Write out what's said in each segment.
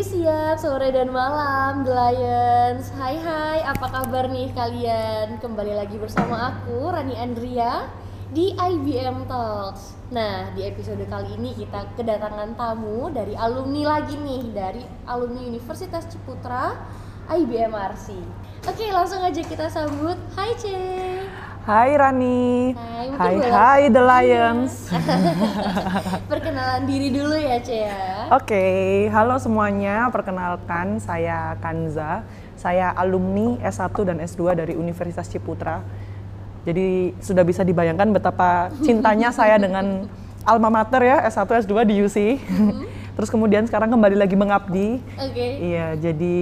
Siang, sore, dan malam, The Lions. Hai hai, apa kabar nih kalian? Kembali lagi bersama aku, Rani Andria, di IBM Talks. Nah, di episode kali ini kita kedatangan tamu dari alumni lagi nih, dari alumni Universitas Ciputra, IBM RC. Oke, langsung aja kita sambut. Hai, Ce. Hai Rani. Hai, hai, The. Lions. Perkenalan diri dulu ya, Ce ya. Oke, halo semuanya. Perkenalkan saya Kanza. Saya alumni S1 dan S2 dari Universitas Ciputra. Jadi sudah bisa dibayangkan betapa cintanya saya dengan alma mater ya, S1 S2 di UC. Terus kemudian sekarang kembali lagi mengabdi. Oke. Iya, jadi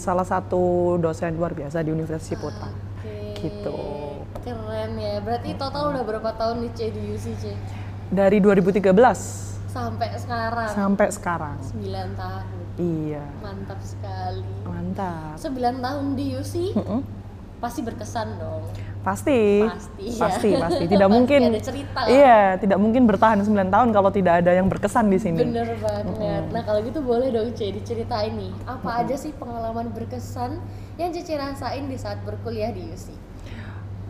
salah satu dosen luar biasa di Universitas Ciputra. Oke. Gitu. Berarti total udah berapa tahun nih C di UC C? Dari 2013 Sampai sekarang. sampai sekarang. 9 tahun. Iya, Mantap sekali. mantap. 9 tahun di UC Mm-mm. pasti berkesan dong. Pasti, Pasti, ya. pasti, pasti. Tidak Pasti mungkin. ada cerita. Iya, tidak mungkin bertahan 9 tahun kalau tidak ada yang berkesan di sini. Bener banget. Nah kalau gitu boleh dong C diceritain nih. Apa aja sih pengalaman berkesan yang Cece rasain di saat berkuliah di UC?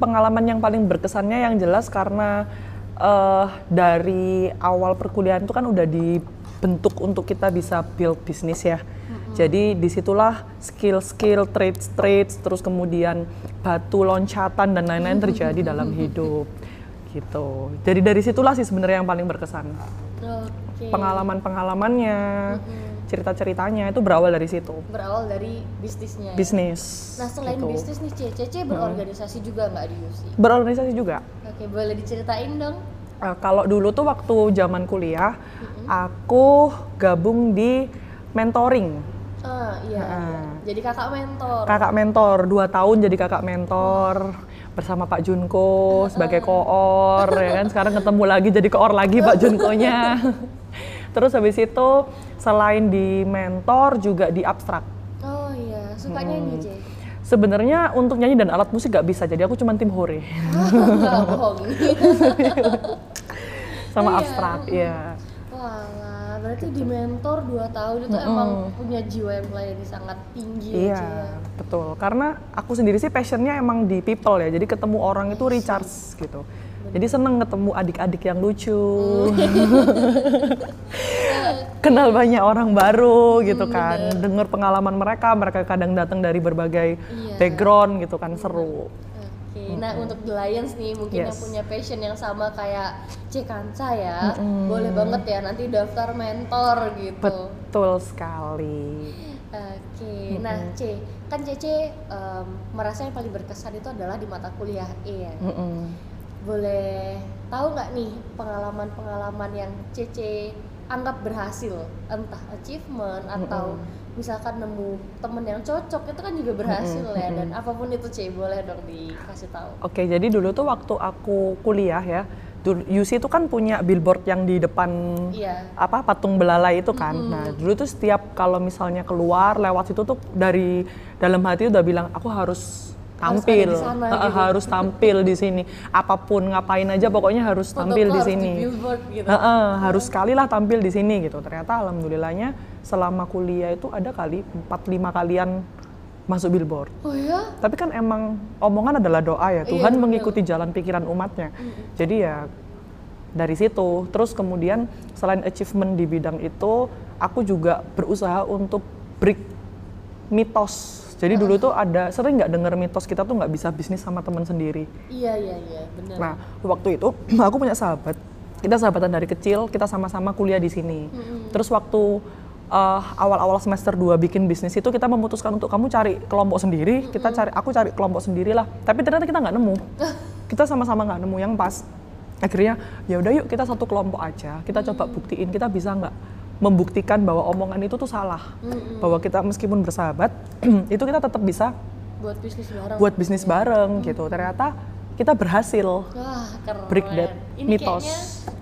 Pengalaman yang paling berkesannya yang jelas karena eh, dari awal perkuliahan itu kan udah dibentuk untuk kita bisa build bisnis ya. Jadi di situlah skill-skill, trades-trades, terus kemudian batu loncatan dan lain-lain terjadi dalam hidup gitu. Jadi dari situlah sih sebenarnya yang paling berkesan. Oke. Pengalaman-pengalamannya, cerita-ceritanya itu berawal dari situ. Berawal dari bisnisnya. ya? Bisnis. Nah selain gitu. bisnis nih C, Cece berorganisasi juga nggak di UC? Berorganisasi juga. Oke boleh diceritain dong. Eh, kalau dulu tuh waktu zaman kuliah, aku gabung di mentoring. Ah iya. Heeh. Jadi kakak mentor. Kakak mentor, dua tahun jadi kakak mentor bersama Pak Junko sebagai koor, ya kan. Sekarang ketemu lagi jadi koor lagi Pak Junkonya. Terus habis itu selain di mentor juga di abstrak. Oh iya, suka nyanyi C. Sebenarnya untuk nyanyi dan alat musik gak bisa, jadi aku cuma tim hore bohong. sama Iya. abstrak, ya. Walah, berarti di mentor 2 tahun itu emang punya jiwa yang melayani sangat tinggi ya, Iya, ya. betul. Karena aku sendiri sih passionnya emang di people ya. Jadi ketemu orang itu recharge gitu. Jadi seneng ketemu adik-adik yang lucu. Kenal banyak orang baru gitu kan. Dengar pengalaman mereka, mereka kadang datang dari berbagai Iya. background gitu kan, seru. Oke, nah untuk The Lions nih mungkin yang Yes. punya passion yang sama kayak C Kansa ya, boleh banget ya nanti daftar mentor gitu. Betul sekali. Oke, nah C, kan Cece em, merasa yang paling berkesan itu adalah di mata kuliah E ya. Mm-mm. Boleh tahu nggak nih pengalaman-pengalaman yang Cece anggap berhasil, entah achievement atau misalkan nemu temen yang cocok itu kan juga berhasil ya dan apa pun itu C boleh dong dikasih tahu. Oke, jadi dulu tuh waktu aku kuliah ya, UC itu kan punya billboard yang di depan Iya. apa patung belalai itu kan. Nah, dulu tuh setiap kalau misalnya keluar lewat situ tuh dari dalam hati udah bilang aku Harus tampil, di sana gitu. harus tampil di sini. Apa pun ngapain aja pokoknya harus tampil di harus sini. billboard gitu. Heeh, harus sekali lah tampil di sini gitu. Ternyata alhamdulillahnya selama kuliah itu ada kali 4 5 kalian masuk billboard. Oh ya? Tapi kan emang omongan adalah doa ya. Tuhan betul. mengikuti jalan pikiran umatnya. Jadi ya dari situ. Terus kemudian selain achievement di bidang itu, aku juga berusaha untuk break mitos. Jadi dulu tuh ada sering nggak dengar mitos kita tuh nggak bisa bisnis sama teman sendiri. Iya iya iya benar. Nah waktu itu aku punya sahabat. Kita sahabatan dari kecil, kita sama-sama kuliah di sini. Terus waktu uh, awal-awal semester 2 bikin bisnis itu kita memutuskan untuk kamu cari kelompok sendiri, kita cari aku cari kelompok sendiri lah. Tapi ternyata kita nggak nemu. Kita sama-sama nggak nemu yang pas. Akhirnya ya udah yuk kita satu kelompok aja. Kita coba buktiin kita bisa nggak membuktikan bahwa omongan itu tuh salah. Bahwa kita meskipun bersahabat itu kita tetap bisa buat bisnis bareng. buat bisnis bareng gitu. Ternyata kita berhasil Wah keren. break that Ini mitos,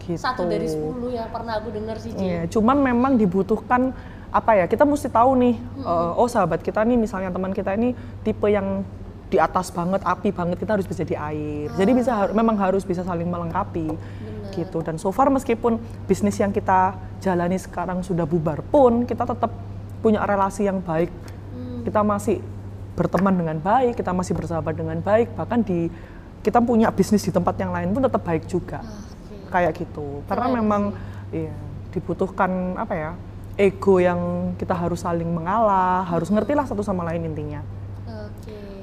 gitu. satu dari 10 yang pernah aku dengar sih. Iya, cuman memang dibutuhkan apa ya? Kita mesti tahu nih, eh, oh sahabat kita nih, misalnya teman kita ini tipe yang di atas banget, api banget, kita harus bisa di air. Jadi bisa memang harus bisa saling melengkapi. Gitu dan so far meskipun bisnis yang kita jalani sekarang sudah bubar pun kita tetap punya relasi yang baik Hmm. kita masih berteman dengan baik kita masih bersahabat dengan baik bahkan di kita punya bisnis di tempat yang lain pun tetap baik juga Oke. kayak gitu karena Keren memang iya dibutuhkan apa ya ego yang kita harus saling mengalah harus ngerti lah satu sama lain intinya.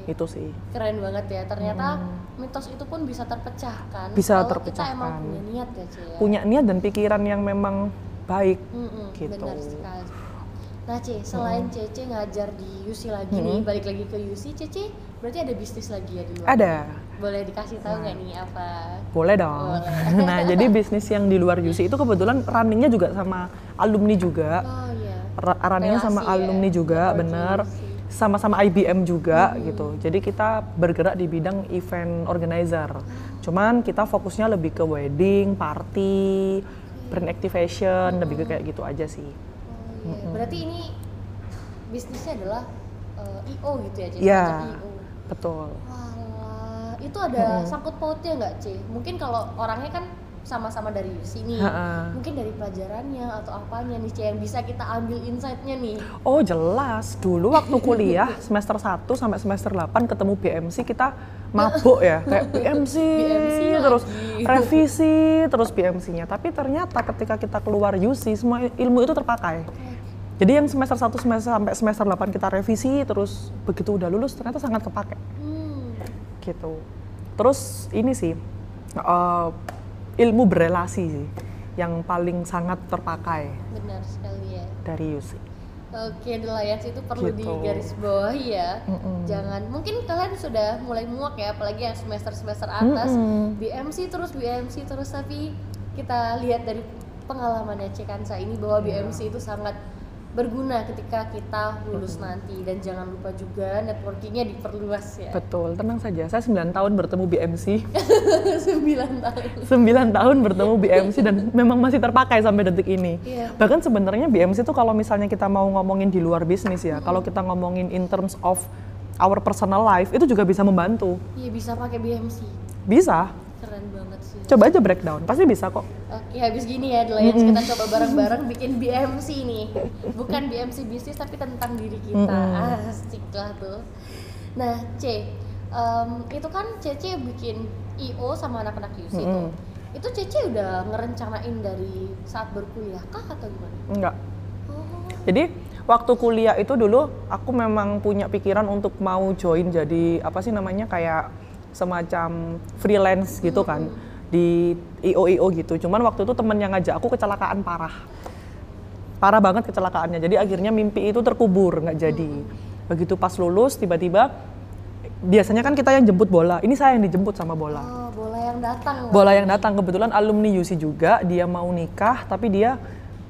Itu sih Keren banget ya. Ternyata mitos itu pun bisa terpecahkan. Hmm. Bisa kalau terpecahkan. Kita emang punya niat ya, Ci ya. punya niat dan pikiran yang memang baik Mm-mm, gitu. Benar sekali. Nah, Ce, selain Cece ngajar di UC lagi nih, balik lagi ke UC, Cece berarti ada bisnis lagi ya di luar? ada Boleh dikasih tahu nggak nih apa? boleh dong nah jadi bisnis yang di luar UC itu kebetulan runningnya juga sama alumni juga Oh iya. Runningnya sama ya, alumni juga networking bener. Sama-sama IBM juga gitu jadi kita bergerak di bidang event organizer cuman kita fokusnya lebih ke wedding party brand activation lebih ke kayak gitu aja sih Oh iya. Berarti ini bisnisnya adalah eh, IO gitu ya, Cece? Iya. IO. betul Walah, itu ada sangkut pautnya nggak, C? Mungkin kalau orangnya kan sama-sama dari sini, Ha-ha. mungkin dari pelajarannya atau apanya nih, yang bisa kita ambil insight-nya nih. Oh jelas, dulu waktu kuliah semester 1 sampai semester 8 ketemu BMC kita mabuk ya, kayak BMC, BMC terus lagi. revisi, terus BMC-nya. Tapi ternyata ketika kita keluar UC, semua ilmu itu terpakai. Jadi yang semester 1 semester sampai semester 8 kita revisi, terus begitu udah lulus ternyata sangat kepake Hmm, gitu. Terus ini sih, eh, ilmu berelasi sih, yang paling sangat terpakai benar sekali ya. dari UC. Oke, Lions itu perlu Gitu. digarisbawahi ya. Mm-mm. Jangan, mungkin kalian sudah mulai muak ya, apalagi yang semester-semester atas. BMC terus BMC terus, tapi kita lihat dari pengalamannya Cekansa ini bahwa Iya. BMC itu sangat berguna ketika kita lulus nanti dan jangan lupa juga networkingnya diperluas ya. Betul, tenang saja. Saya 9 tahun bertemu BMC, 9 tahun. 9 tahun bertemu BMC dan memang masih terpakai sampai detik ini. Iya. Bahkan sebenarnya BMC itu kalau misalnya kita mau ngomongin di luar bisnis ya, kalau kita ngomongin in terms of our personal life itu juga bisa membantu. Iya bisa pakai BMC. Bisa. Keren sih. Coba aja breakdown, pasti bisa kok. Oke, habis gini ya, The Lions kita coba bareng-bareng bikin BMC nih. Bukan BMC bisnis tapi tentang diri kita. Asik lah tuh. Nah, C, em, itu kan Cece bikin IO sama anak-anak UC tuh. Itu Cece udah ngerencanain dari saat berkuliah kah atau gimana? Enggak. Oh, Jadi waktu kuliah itu dulu aku memang punya pikiran untuk mau join jadi apa sih namanya kayak semacam freelance gitu kan di IO IO gitu. Cuman waktu itu temen yang ngajak aku kecelakaan parah. Parah banget kecelakaannya. Jadi akhirnya mimpi itu terkubur nggak jadi. Begitu pas lulus tiba-tiba biasanya kan kita yang jemput bola. Ini saya yang dijemput sama bola oh, bola yang datang. bola yang datang kebetulan alumni UC juga dia mau nikah tapi dia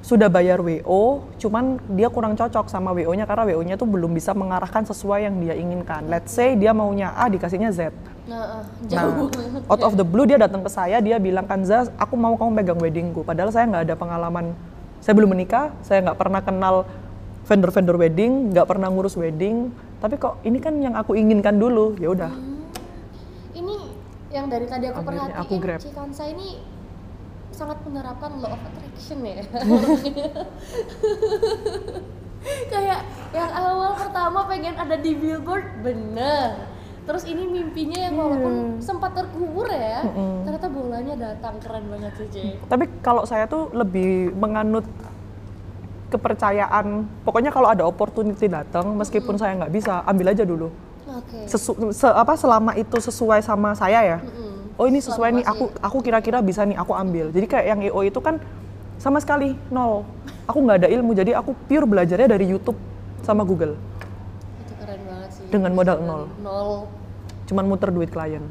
sudah bayar WO cuman dia kurang cocok sama WO-nya karena WO-nya tuh belum bisa mengarahkan sesuai yang dia inginkan. Let's say dia maunya A dikasihnya Z. Nah, jauh out of the blue dia datang ke saya dia bilang Kanza aku mau kamu pegang weddingku. Padahal saya nggak ada pengalaman. Saya belum menikah saya nggak pernah kenal vendor-vendor wedding nggak pernah ngurus wedding. Tapi kok ini kan yang aku inginkan dulu. Ya udah. Ini yang dari tadi aku Akhirnya perhatiin, aku grab. Cikansa ini sangat menerapkan law of attraction ya. Kayak yang awal pertama pengen ada di billboard, bener. Terus ini mimpinya yang walaupun sempat terkubur ya, ternyata bolanya datang keren banget sih, Cek. Tapi kalau saya tuh lebih menganut kepercayaan. Pokoknya kalau ada opportunity datang, meskipun saya nggak bisa, ambil aja dulu. Oke. Sesu, se- apa selama itu sesuai sama saya ya. Mm-mm. Oh ini sesuai nih, aku aku kira-kira bisa nih, aku ambil. Jadi kayak yang EO itu kan sama sekali nol. Aku nggak ada ilmu, jadi aku pure belajarnya dari YouTube sama Google. Itu keren banget sih. Dengan modal nol. Nol. Cuman muter duit klien.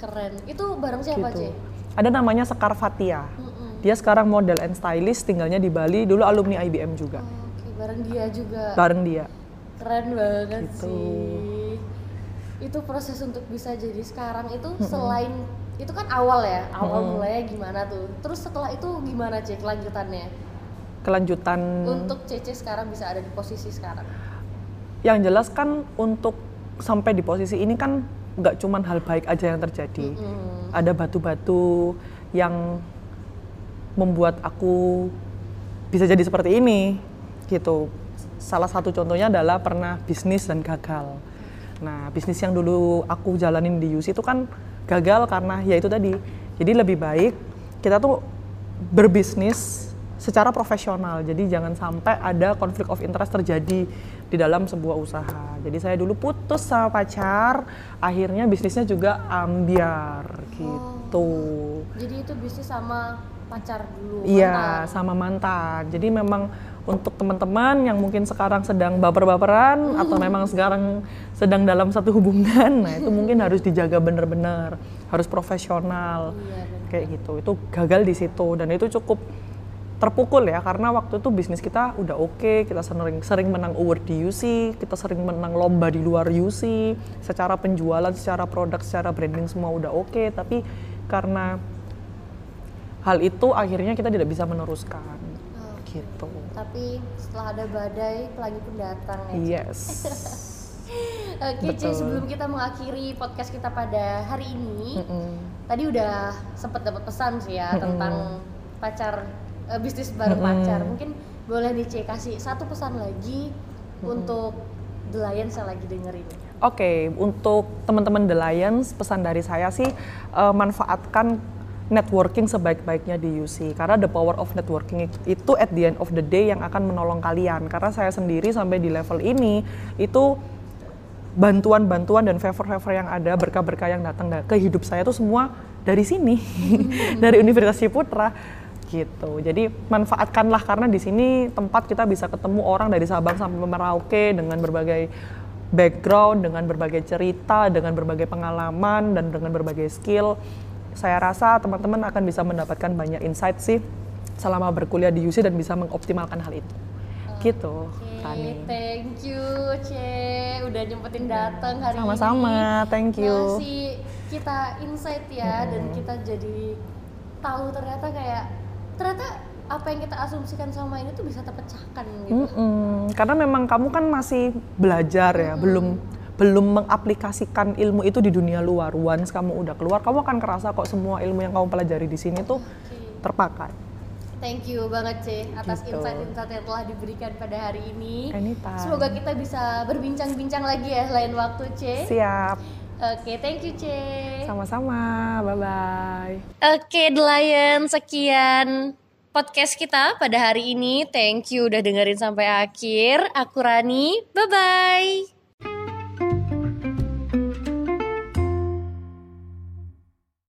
Keren. Itu bareng siapa, gitu. Cek? Ada namanya Sekar Fatia. Dia sekarang model and stylist, tinggalnya di Bali. Dulu alumni IBM juga. Oke, bareng dia juga. Bareng dia. Keren banget Gitu. sih. Itu proses untuk bisa jadi sekarang itu selain itu kan awal ya, awal mulainya gimana tuh. Terus setelah itu gimana cek kelanjutannya? Kelanjutan Untuk Cece sekarang bisa ada di posisi sekarang. yang jelas kan untuk sampai di posisi ini kan nggak cuman hal baik aja yang terjadi. Hmm. Ada batu-batu yang membuat aku bisa jadi seperti ini gitu. salah satu contohnya adalah pernah bisnis dan gagal. Nah, bisnis yang dulu aku jalanin di UC itu kan gagal karena ya itu tadi. Jadi lebih baik kita tuh berbisnis secara profesional. Jadi jangan sampai ada konflik of interest terjadi di dalam sebuah usaha. Jadi saya dulu putus sama pacar, akhirnya bisnisnya juga ambiar gitu. Oh, jadi itu bisnis sama pacar dulu. Iya, sama mantan. Jadi memang untuk teman-teman yang mungkin sekarang sedang baper-baperan atau memang sekarang sedang dalam satu hubungan, nah itu mungkin harus dijaga benar-benar, harus profesional. Iya. Kayak gitu. Itu gagal di situ dan itu cukup terpukul ya karena waktu itu bisnis kita udah oke, kita sering sering menang award di UC, kita sering menang lomba di luar UC, secara penjualan, secara produk, secara branding semua udah oke, tapi karena hal itu akhirnya kita tidak bisa meneruskan. Gitu. Tapi setelah ada badai, pelangi pun datang ya. Yes. Oke, Betul. sebelum kita mengakhiri podcast kita pada hari ini, Mm-mm. tadi udah sempat dapat pesan sih ya tentang pacar eh, bisnis bareng Mm-mm. pacar. Mungkin boleh nih Ci kasih satu pesan lagi untuk The Lions yang lagi dengerin. Oke, untuk teman-teman The Lions, pesan dari saya sih eh, manfaatkan networking sebaik-baiknya di UC karena the power of networking itu at the end of the day yang akan menolong kalian. Karena saya sendiri sampai di level ini itu bantuan-bantuan dan favor-favor yang ada berkah-berkah yang datang da- ke hidup saya itu semua dari sini dari Universitas Ciputra gitu. Jadi manfaatkanlah karena di sini tempat kita bisa ketemu orang dari Sabang sampai Merauke dengan berbagai background dengan berbagai cerita dengan berbagai pengalaman dan dengan berbagai skill saya rasa teman-teman akan bisa mendapatkan banyak insight sih selama berkuliah di UC dan bisa mengoptimalkan hal itu gitu Oke, Rani thank you Ce udah nyempetin datang hari Sama-sama, ini. thank you. Ngasih kita insight ya dan kita jadi tahu ternyata kayak ternyata apa yang kita asumsikan sama ini tuh bisa terpecahkan gitu. Mm-mm, karena memang kamu kan masih belajar ya, belum belum mengaplikasikan ilmu itu di dunia luar. Once kamu udah keluar, kamu akan kerasa kok semua ilmu yang kamu pelajari di sini tuh terpakai. Thank you banget C atas Gitu. insight-insight yang telah diberikan pada hari ini. Anytime. Semoga kita bisa berbincang-bincang lagi ya lain waktu C. Siap, Oke, thank you C. sama-sama, bye-bye. Oke, The Lion, sekian podcast kita pada hari ini. Thank you udah dengerin sampai akhir. Aku Rani, bye-bye.